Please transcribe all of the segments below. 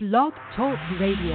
Blog Talk Radio.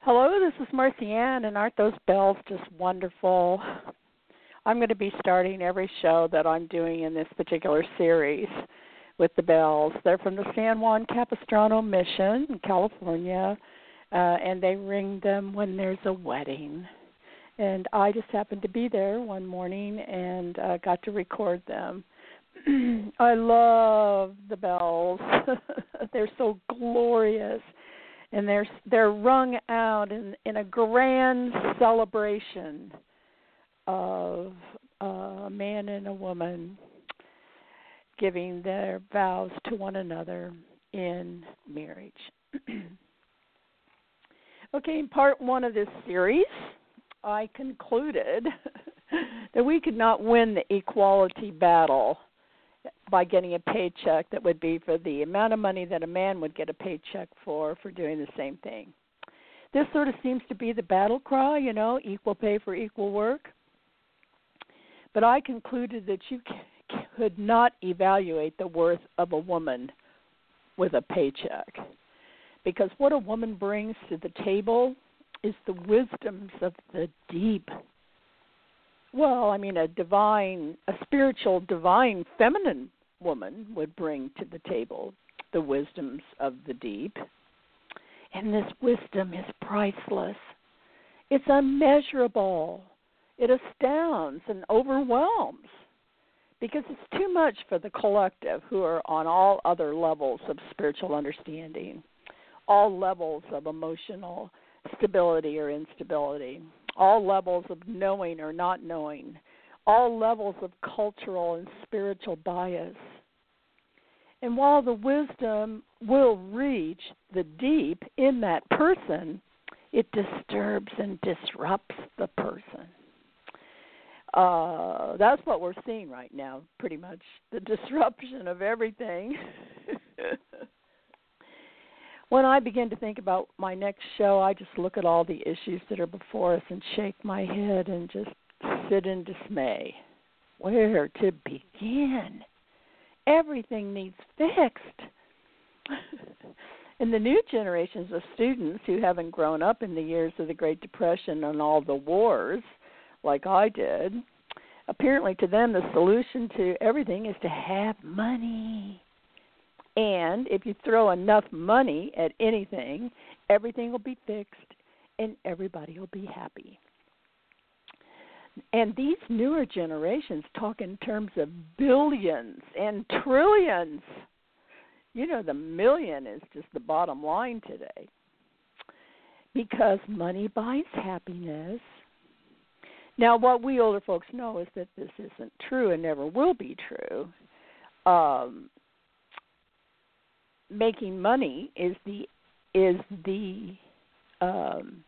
Hello, this is Marcy Ann, and aren't those bells just wonderful? I'm going to be starting every show that I'm doing in this particular series with the bells. They're from the San Juan Capistrano Mission in California, uh, and they ring them when there's a wedding. And I just happened to be there one morning and uh, got to record them. I love the bells. they're so glorious and they're they're rung out in in a grand celebration of uh, a man and a woman giving their vows to one another in marriage. okay, in part one of this series, I concluded that we could not win the equality battle by getting a paycheck that would be for the amount of money that a man would get a paycheck for for doing the same thing. This sort of seems to be the battle cry, you know, equal pay for equal work. But I concluded that you could not evaluate the worth of a woman with a paycheck. Because what a woman brings to the table is the wisdoms of the deep. Well, I mean, a divine, a spiritual, divine, feminine woman would bring to the table the wisdoms of the deep. And this wisdom is priceless, it's unmeasurable, it astounds and overwhelms because it's too much for the collective who are on all other levels of spiritual understanding, all levels of emotional stability or instability, all levels of knowing or not knowing, all levels of cultural and spiritual bias. And while the wisdom will reach the deep in that person, it disturbs and disrupts the person uh that's what we're seeing right now pretty much the disruption of everything. When i begin to think about my next show i just look at all the issues that are before us and shake my head and just sit in dismay. Where to begin? Everything needs fixed. And the new generations of students who haven't grown up in the years of the great depression and all the wars like I did, apparently to them the solution to everything is to have money. And if you throw enough money at anything, everything will be fixed and everybody will be happy. And these newer generations talk in terms of billions and trillions. You know, the million is just the bottom line today. Because money buys happiness now, what we older folks know is that this isn't true and never will be true. Um, making money is the is the um,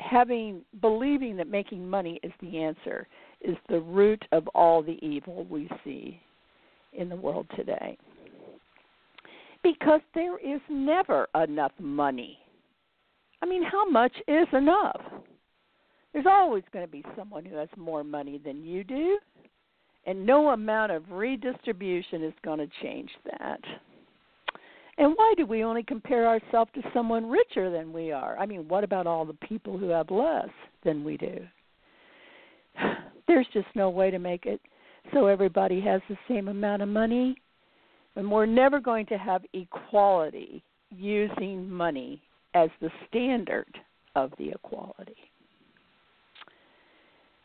having believing that making money is the answer is the root of all the evil we see in the world today. Because there is never enough money. I mean, how much is enough? There's always going to be someone who has more money than you do, and no amount of redistribution is going to change that. And why do we only compare ourselves to someone richer than we are? I mean, what about all the people who have less than we do? There's just no way to make it so everybody has the same amount of money. And we're never going to have equality using money as the standard of the equality.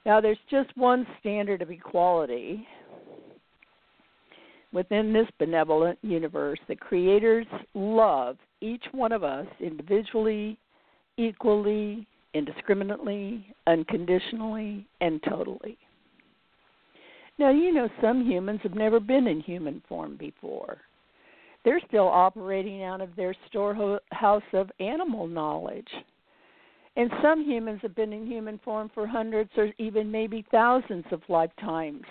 Now, there's just one standard of equality within this benevolent universe. The creators love each one of us individually, equally, indiscriminately, unconditionally, and totally. Now, you know, some humans have never been in human form before. They're still operating out of their storehouse of animal knowledge. And some humans have been in human form for hundreds or even maybe thousands of lifetimes.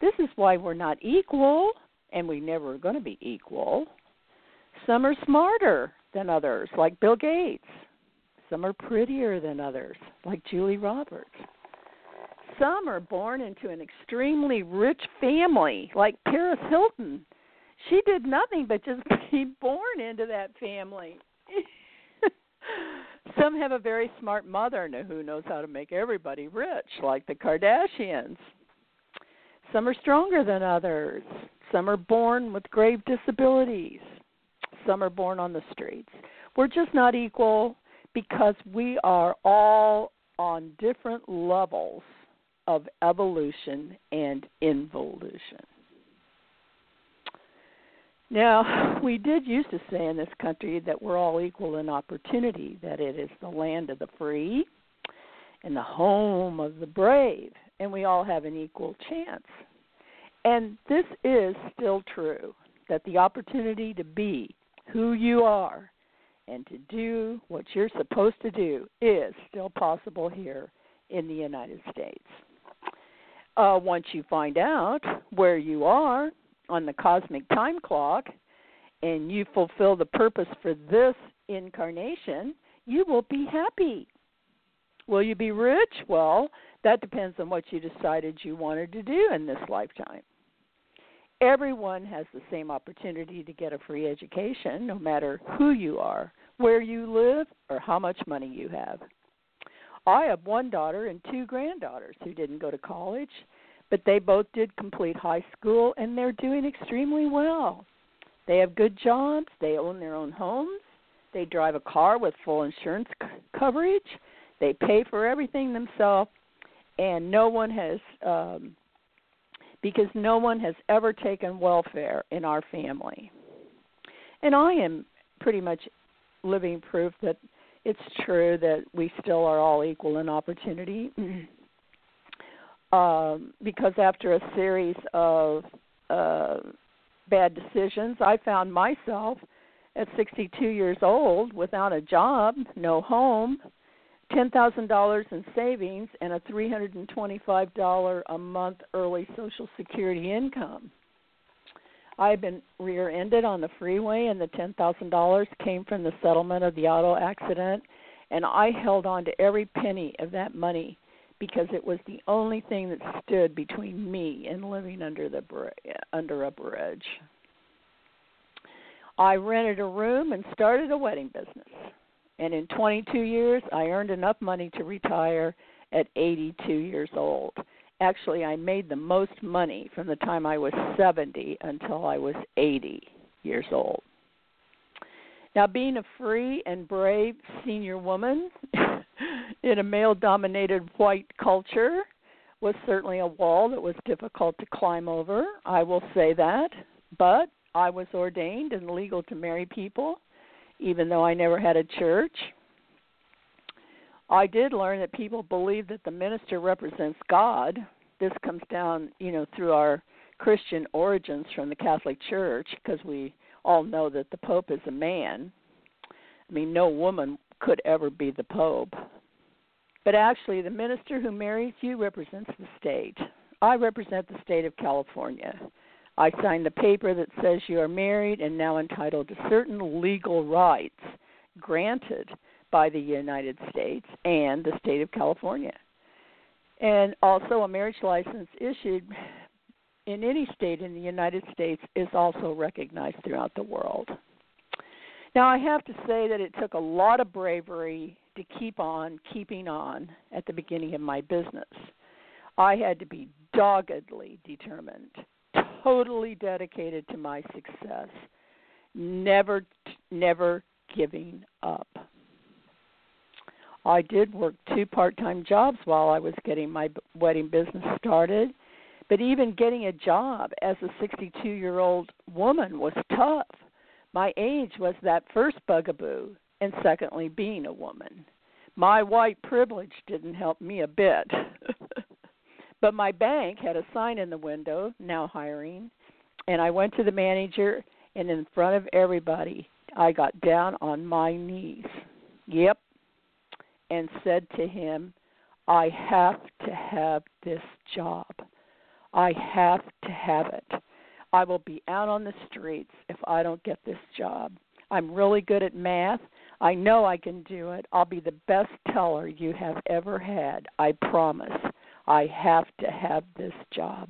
This is why we're not equal and we never are going to be equal. Some are smarter than others, like Bill Gates. Some are prettier than others, like Julie Roberts. Some are born into an extremely rich family, like Paris Hilton. She did nothing but just be born into that family. Some have a very smart mother who knows how to make everybody rich, like the Kardashians. Some are stronger than others. Some are born with grave disabilities. Some are born on the streets. We're just not equal because we are all on different levels of evolution and involution. Now, we did used to say in this country that we're all equal in opportunity, that it is the land of the free and the home of the brave, and we all have an equal chance. And this is still true that the opportunity to be who you are and to do what you're supposed to do is still possible here in the United States. Uh, once you find out where you are on the cosmic time clock and you fulfill the purpose for this incarnation, you will be happy. Will you be rich? Well, that depends on what you decided you wanted to do in this lifetime. Everyone has the same opportunity to get a free education, no matter who you are, where you live, or how much money you have. I have one daughter and two granddaughters who didn't go to college but they both did complete high school and they're doing extremely well. They have good jobs, they own their own homes, they drive a car with full insurance c- coverage, they pay for everything themselves, and no one has um because no one has ever taken welfare in our family. And I am pretty much living proof that it's true that we still are all equal in opportunity. um, because after a series of uh, bad decisions, I found myself at 62 years old without a job, no home, $10,000 in savings, and a $325 a month early Social Security income. I had been rear ended on the freeway, and the $10,000 came from the settlement of the auto accident, and I held on to every penny of that money because it was the only thing that stood between me and living under the under a bridge. I rented a room and started a wedding business. And in 22 years, I earned enough money to retire at 82 years old. Actually, I made the most money from the time I was 70 until I was 80 years old. Now, being a free and brave senior woman in a male dominated white culture was certainly a wall that was difficult to climb over. I will say that. But I was ordained and legal to marry people, even though I never had a church. I did learn that people believe that the minister represents God. This comes down, you know, through our Christian origins from the Catholic Church, because we all know that the Pope is a man. I mean, no woman could ever be the Pope. But actually, the minister who marries you represents the state. I represent the state of California. I sign the paper that says you are married and now entitled to certain legal rights granted by the United States and the state of California. And also, a marriage license issued in any state in the United States is also recognized throughout the world. Now, I have to say that it took a lot of bravery to keep on keeping on at the beginning of my business. I had to be doggedly determined, totally dedicated to my success, never never giving up. I did work two part-time jobs while I was getting my wedding business started, but even getting a job as a 62-year-old woman was tough. My age was that first bugaboo and secondly, being a woman. My white privilege didn't help me a bit. but my bank had a sign in the window, now hiring, and I went to the manager and in front of everybody, I got down on my knees. Yep. And said to him, I have to have this job. I have to have it. I will be out on the streets if I don't get this job. I'm really good at math. I know I can do it. I'll be the best teller you have ever had. I promise. I have to have this job.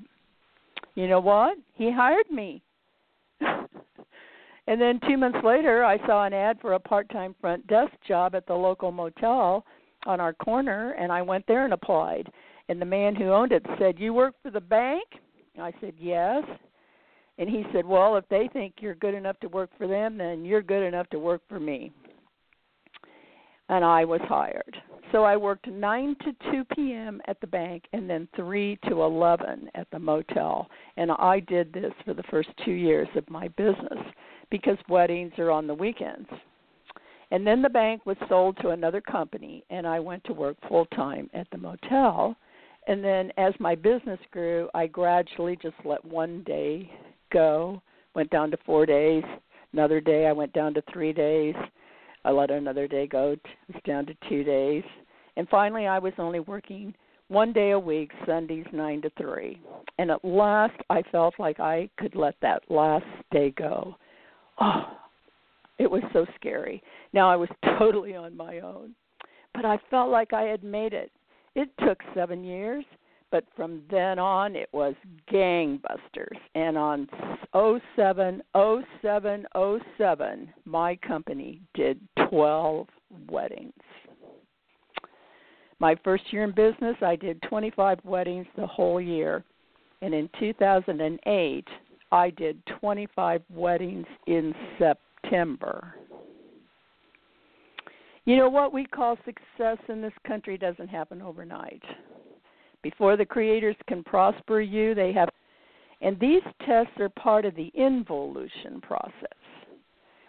You know what? He hired me. and then 2 months later, I saw an ad for a part-time front desk job at the local motel on our corner and I went there and applied. And the man who owned it said, "You work for the bank?" I said, "Yes." And he said, "Well, if they think you're good enough to work for them, then you're good enough to work for me." And I was hired. So I worked 9 to 2 p.m. at the bank and then 3 to 11 at the motel. And I did this for the first 2 years of my business because weddings are on the weekends. And then the bank was sold to another company and I went to work full time at the motel. And then as my business grew, I gradually just let one day go, went down to 4 days. Another day I went down to 3 days I let another day go. It was down to two days. And finally, I was only working one day a week, Sundays 9 to 3. And at last, I felt like I could let that last day go. Oh, it was so scary. Now I was totally on my own. But I felt like I had made it. It took seven years, but from then on it was gangbusters. And on 07 07 07 my company did 12 weddings. My first year in business i did 25 weddings the whole year. And in 2008 i did 25 weddings in september. You know what? We call success in this country doesn't happen overnight before the creators can prosper you, they have and these tests are part of the involution process.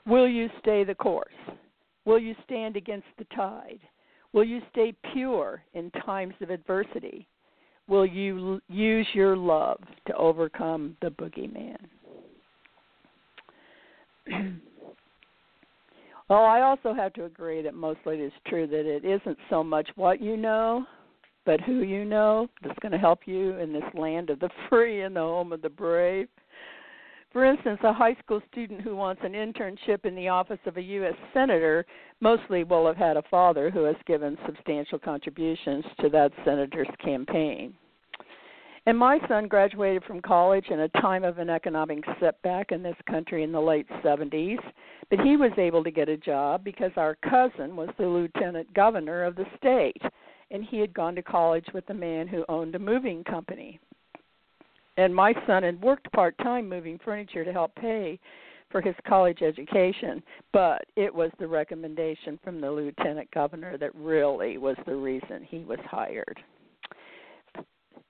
Will you stay the course? Will you stand against the tide? Will you stay pure in times of adversity? Will you use your love to overcome the boogeyman? well, I also have to agree that mostly it is true that it isn't so much what you know, but who you know that's going to help you in this land of the free and the home of the brave. For instance, a high school student who wants an internship in the office of a U.S. Senator mostly will have had a father who has given substantial contributions to that senator's campaign. And my son graduated from college in a time of an economic setback in this country in the late 70s, but he was able to get a job because our cousin was the lieutenant governor of the state and he had gone to college with a man who owned a moving company. And my son had worked part time moving furniture to help pay for his college education, but it was the recommendation from the lieutenant governor that really was the reason he was hired.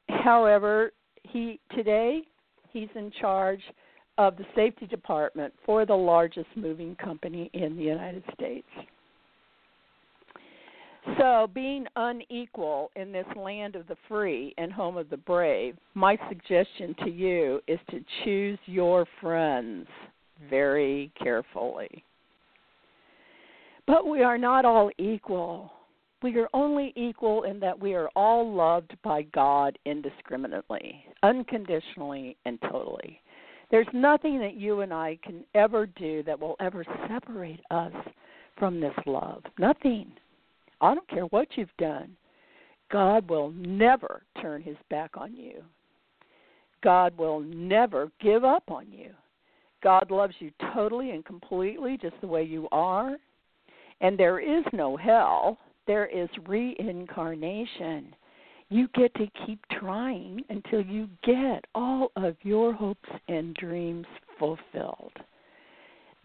However, he today he's in charge of the safety department for the largest moving company in the United States. So, being unequal in this land of the free and home of the brave, my suggestion to you is to choose your friends very carefully. But we are not all equal. We are only equal in that we are all loved by God indiscriminately, unconditionally, and totally. There's nothing that you and I can ever do that will ever separate us from this love. Nothing. I don't care what you've done. God will never turn his back on you. God will never give up on you. God loves you totally and completely just the way you are. And there is no hell, there is reincarnation. You get to keep trying until you get all of your hopes and dreams fulfilled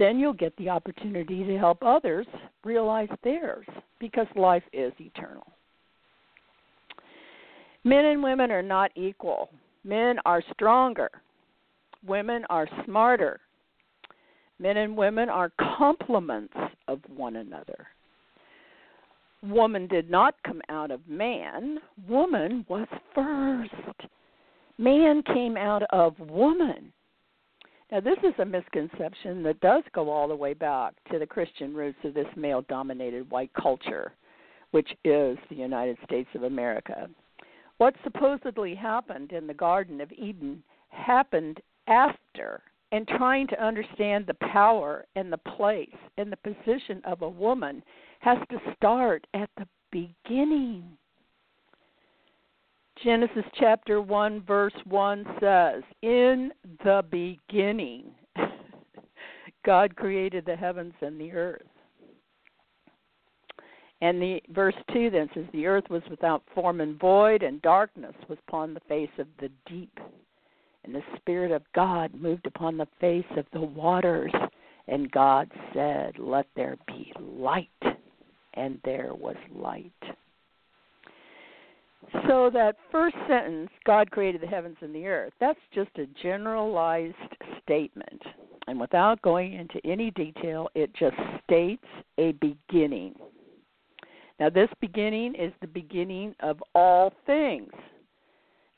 then you'll get the opportunity to help others realize theirs because life is eternal. Men and women are not equal. Men are stronger. Women are smarter. Men and women are complements of one another. Woman did not come out of man, woman was first. Man came out of woman. Now, this is a misconception that does go all the way back to the Christian roots of this male dominated white culture, which is the United States of America. What supposedly happened in the Garden of Eden happened after and trying to understand the power and the place and the position of a woman has to start at the beginning. Genesis chapter 1, verse 1 says, In the beginning, God created the heavens and the earth. And the verse 2 then says, The earth was without form and void, and darkness was upon the face of the deep. And the Spirit of God moved upon the face of the waters. And God said, Let there be light. And there was light. So, that first sentence, God created the heavens and the earth, that's just a generalized statement. And without going into any detail, it just states a beginning. Now, this beginning is the beginning of all things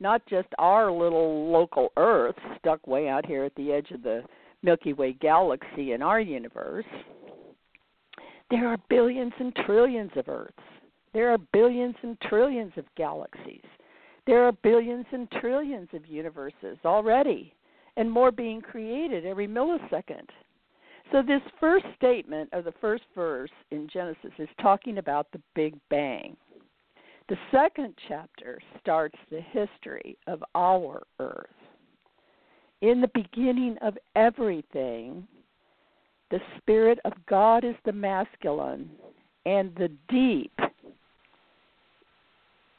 not just our little local Earth stuck way out here at the edge of the Milky Way galaxy in our universe. There are billions and trillions of Earths. There are billions and trillions of galaxies. There are billions and trillions of universes already, and more being created every millisecond. So, this first statement of the first verse in Genesis is talking about the Big Bang. The second chapter starts the history of our earth. In the beginning of everything, the Spirit of God is the masculine, and the deep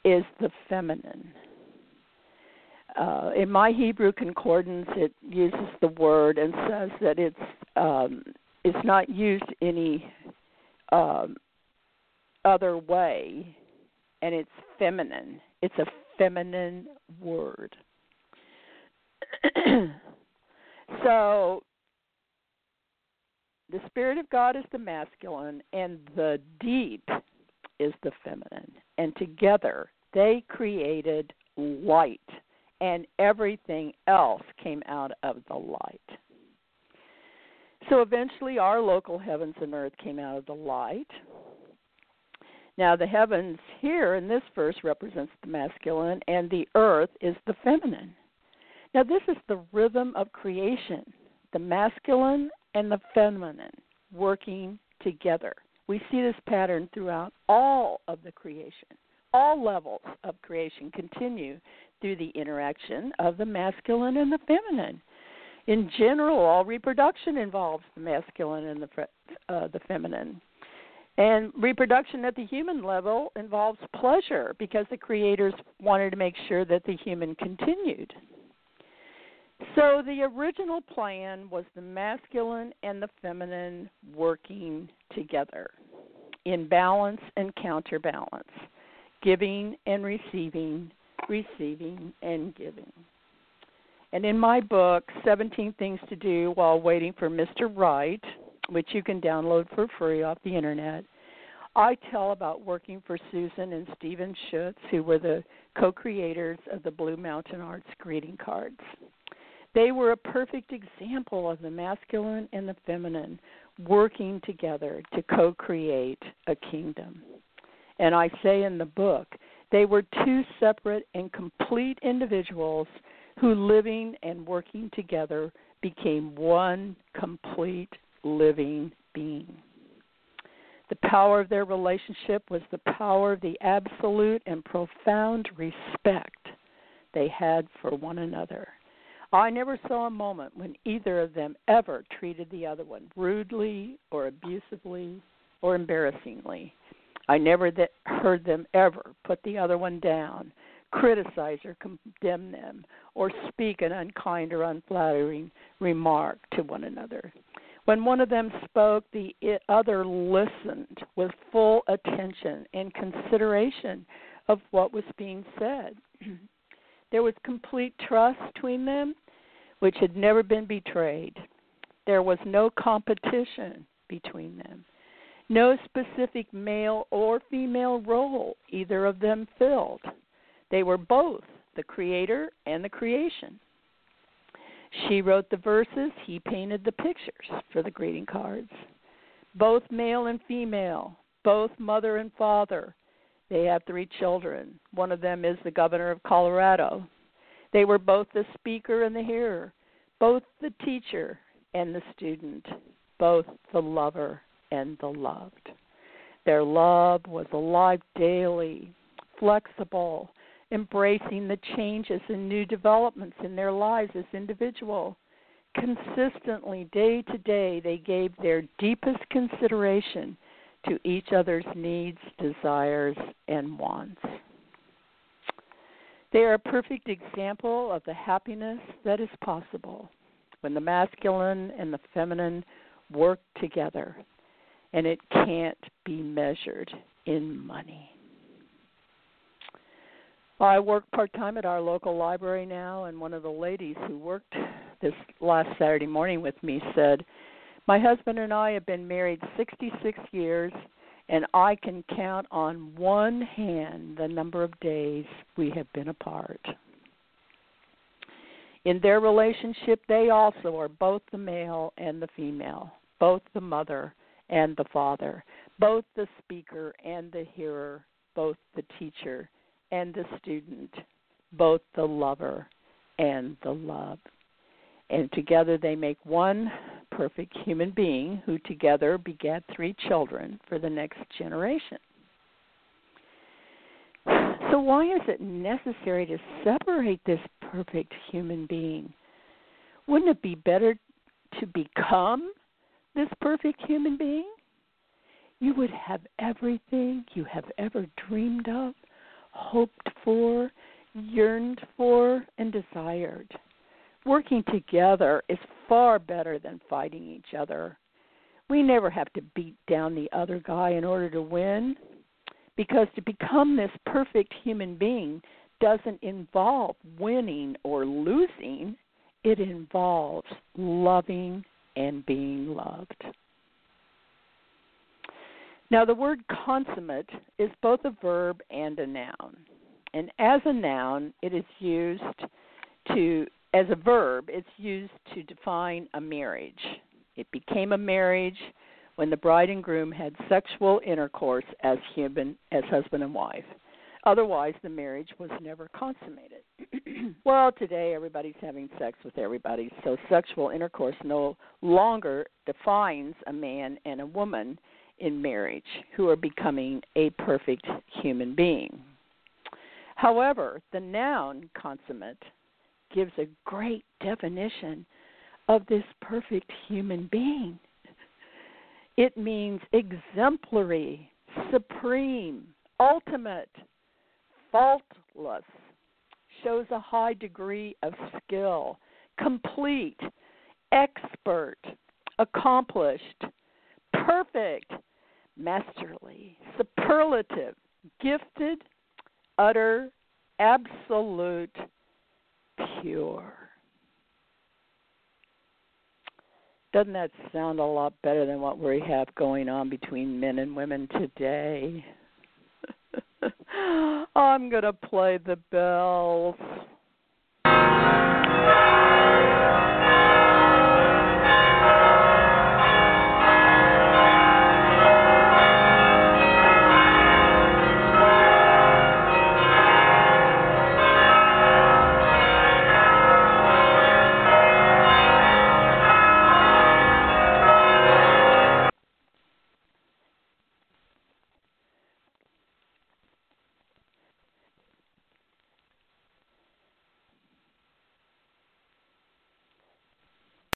is the feminine. Uh, in my Hebrew concordance, it uses the word and says that it's um, it's not used any um, other way and it's feminine. It's a feminine word. so the spirit of God is the masculine and the deep is the feminine. And together they created light and everything else came out of the light. So eventually our local heavens and earth came out of the light now, the heavens here in this verse represents the masculine, and the earth is the feminine. Now, this is the rhythm of creation the masculine and the feminine working together. We see this pattern throughout all of the creation. All levels of creation continue through the interaction of the masculine and the feminine. In general, all reproduction involves the masculine and the uh, the feminine. And reproduction at the human level involves pleasure because the creators wanted to make sure that the human continued. So the original plan was the masculine and the feminine working together in balance and counterbalance, giving and receiving, receiving and giving. And in my book, 17 Things to Do While Waiting for Mr. Right, which you can download for free off the internet. I tell about working for Susan and Stephen Schutz, who were the co creators of the Blue Mountain Arts greeting cards. They were a perfect example of the masculine and the feminine working together to co create a kingdom. And I say in the book, they were two separate and complete individuals who, living and working together, became one complete living being. The power of their relationship was the power of the absolute and profound respect they had for one another. I never saw a moment when either of them ever treated the other one rudely or abusively or embarrassingly. I never th- heard them ever put the other one down, criticize or condemn them, or speak an unkind or unflattering remark to one another. When one of them spoke, the other listened with full attention and consideration of what was being said. there was complete trust between them, which had never been betrayed. There was no competition between them, no specific male or female role either of them filled. They were both the creator and the creation. She wrote the verses, he painted the pictures for the greeting cards. Both male and female, both mother and father. They have three children. One of them is the governor of Colorado. They were both the speaker and the hearer. both the teacher and the student, both the lover and the loved. Their love was alive daily, flexible, embracing the changes and new developments in their lives as individuals. Consistently, day to day, they gave their deepest consideration to each other's needs, desires, and wants. They are a perfect example of the happiness that is possible when the masculine and the feminine work together, and it can't be measured in money. I work part time at our local library now, and one of the ladies who worked this last Saturday morning with me said, My husband and I have been married 66 years, and I can count on one hand the number of days we have been apart. In their relationship, they also are both the male and the female, both the mother and the father, both the speaker and the hearer, both the teacher and the student, both the lover and the loved. And together they make one perfect human being who together begat three children for the next generation. So, why is it necessary to separate this perfect human being? Wouldn't it be better to become this perfect human being? You would have everything you have ever dreamed of hoped for, yearned for, and desired. Working together is far better than fighting each other. We never have to beat down the other guy in order to win, because to become this perfect human being doesn't involve winning or losing, it involves loving and being loved. Now, the word consummate is both a verb and a noun. And as a noun, it is used to, as a verb, it's used to define a marriage. It became a marriage when the bride and groom had sexual intercourse as human as husband and wife. Otherwise, the marriage was never consummated. well, today everybody's having sex with everybody, so sexual intercourse no longer defines a man and a woman in marriage who are becoming a perfect human being. However, the noun consummate gives a great definition of this perfect human being. It means exemplary, supreme, ultimate, faultless, shows a high degree of skill, complete, expert, accomplished, perfect, masterly, superlative, gifted, utter, absolute, pure. Doesn't that sound a lot better than what we have going on between men and women today? I'm going to play the bells.